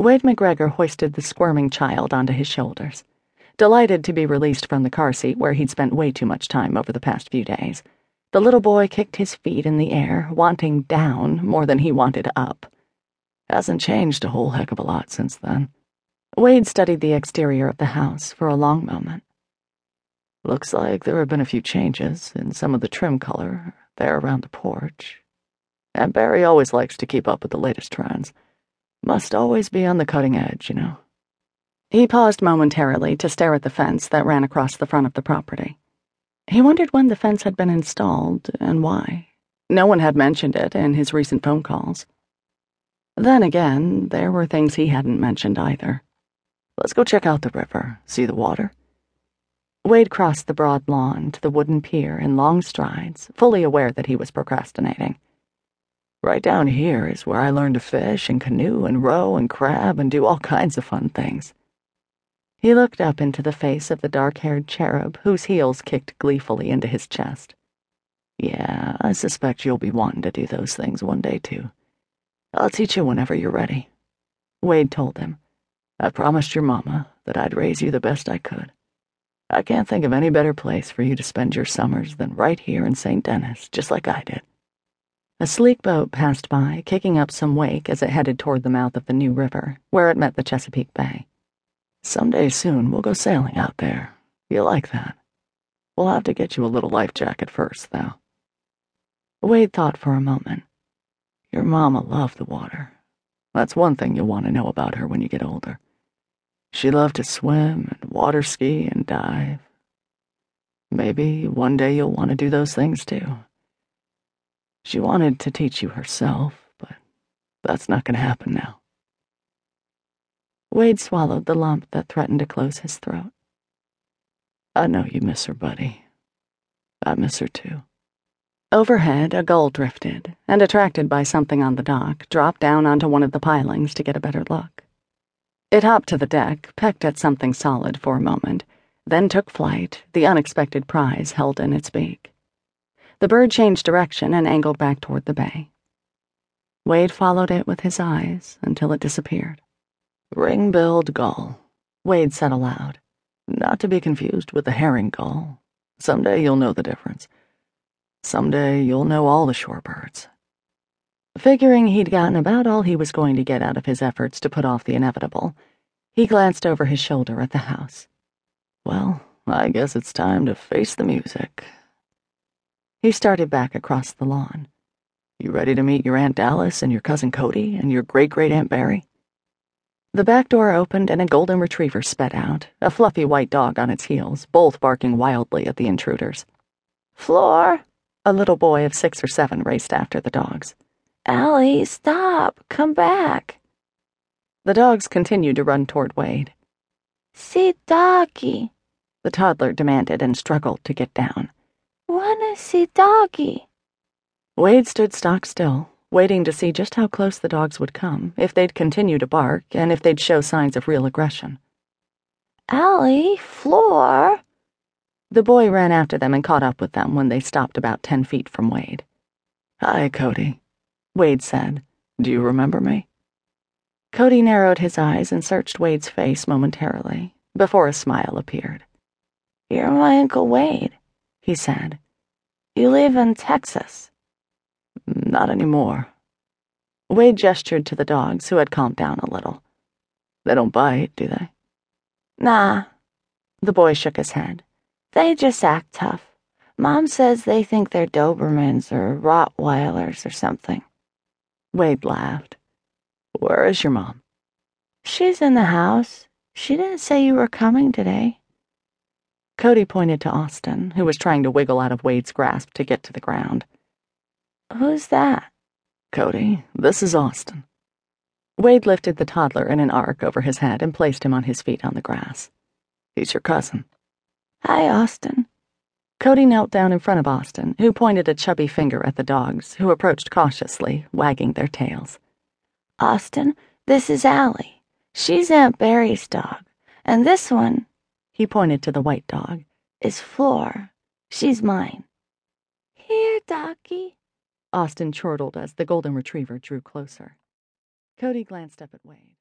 Wade MacGregor hoisted the squirming child onto his shoulders, delighted to be released from the car seat where he'd spent way too much time over the past few days. The little boy kicked his feet in the air, wanting down more than he wanted up. Hasn't changed a whole heck of a lot since then. Wade studied the exterior of the house for a long moment. Looks like there have been a few changes in some of the trim color there around the porch. Aunt Berry always likes to keep up with the latest trends. Must always be on the cutting edge, you know. He paused momentarily to stare at the fence that ran across the front of the property. He wondered when the fence had been installed and why. No one had mentioned it in his recent phone calls. Then again, there were things he hadn't mentioned either. Let's go check out the river, see the water. Wade crossed the broad lawn to the wooden pier in long strides, fully aware that he was procrastinating. Right down here is where I learned to fish and canoe and row and crab and do all kinds of fun things. He looked up into the face of the dark haired cherub whose heels kicked gleefully into his chest. Yeah, I suspect you'll be wanting to do those things one day, too. I'll teach you whenever you're ready. Wade told him. I promised your mama that I'd raise you the best I could. I can't think of any better place for you to spend your summers than right here in St. Dennis, just like I did. A sleek boat passed by, kicking up some wake as it headed toward the mouth of the New River, where it met the Chesapeake Bay. Someday soon we'll go sailing out there. You like that? We'll have to get you a little life jacket first, though. Wade thought for a moment. Your mama loved the water. That's one thing you'll want to know about her when you get older. She loved to swim and water ski and dive. Maybe one day you'll want to do those things too. She wanted to teach you herself, but that's not going to happen now. Wade swallowed the lump that threatened to close his throat. I know you miss her, buddy. I miss her too. Overhead, a gull drifted, and attracted by something on the dock, dropped down onto one of the pilings to get a better look. It hopped to the deck, pecked at something solid for a moment, then took flight, the unexpected prize held in its beak. The bird changed direction and angled back toward the bay. Wade followed it with his eyes until it disappeared. Ring-billed gull, Wade said aloud. Not to be confused with the herring gull. Someday you'll know the difference. Someday you'll know all the shorebirds. Figuring he'd gotten about all he was going to get out of his efforts to put off the inevitable, he glanced over his shoulder at the house. Well, I guess it's time to face the music. He started back across the lawn. You ready to meet your Aunt Dallas and your cousin Cody and your great great Aunt Berry? The back door opened and a golden retriever sped out, a fluffy white dog on its heels, both barking wildly at the intruders. Floor! A little boy of six or seven raced after the dogs. Allie, stop! Come back! The dogs continued to run toward Wade. See doggy, the toddler demanded and struggled to get down. See doggy? Wade stood stock still, waiting to see just how close the dogs would come, if they'd continue to bark, and if they'd show signs of real aggression. Allie, floor! The boy ran after them and caught up with them when they stopped about ten feet from Wade. Hi, Cody, Wade said. Do you remember me? Cody narrowed his eyes and searched Wade's face momentarily, before a smile appeared. You're my Uncle Wade he said. You live in Texas. Not anymore. Wade gestured to the dogs, who had calmed down a little. They don't bite, do they? Nah. The boy shook his head. They just act tough. Mom says they think they're Dobermans or Rottweilers or something. Wade laughed. Where is your mom? She's in the house. She didn't say you were coming today. Cody pointed to Austin, who was trying to wiggle out of Wade's grasp to get to the ground. Who's that? Cody, this is Austin. Wade lifted the toddler in an arc over his head and placed him on his feet on the grass. He's your cousin. Hi, Austin. Cody knelt down in front of Austin, who pointed a chubby finger at the dogs, who approached cautiously, wagging their tails. Austin, this is Allie. She's Aunt Berry's dog. And this one, he pointed to the white dog. Is Floor. She's mine. Here, doggy. Austin chortled as the golden retriever drew closer. Cody glanced up at Wade.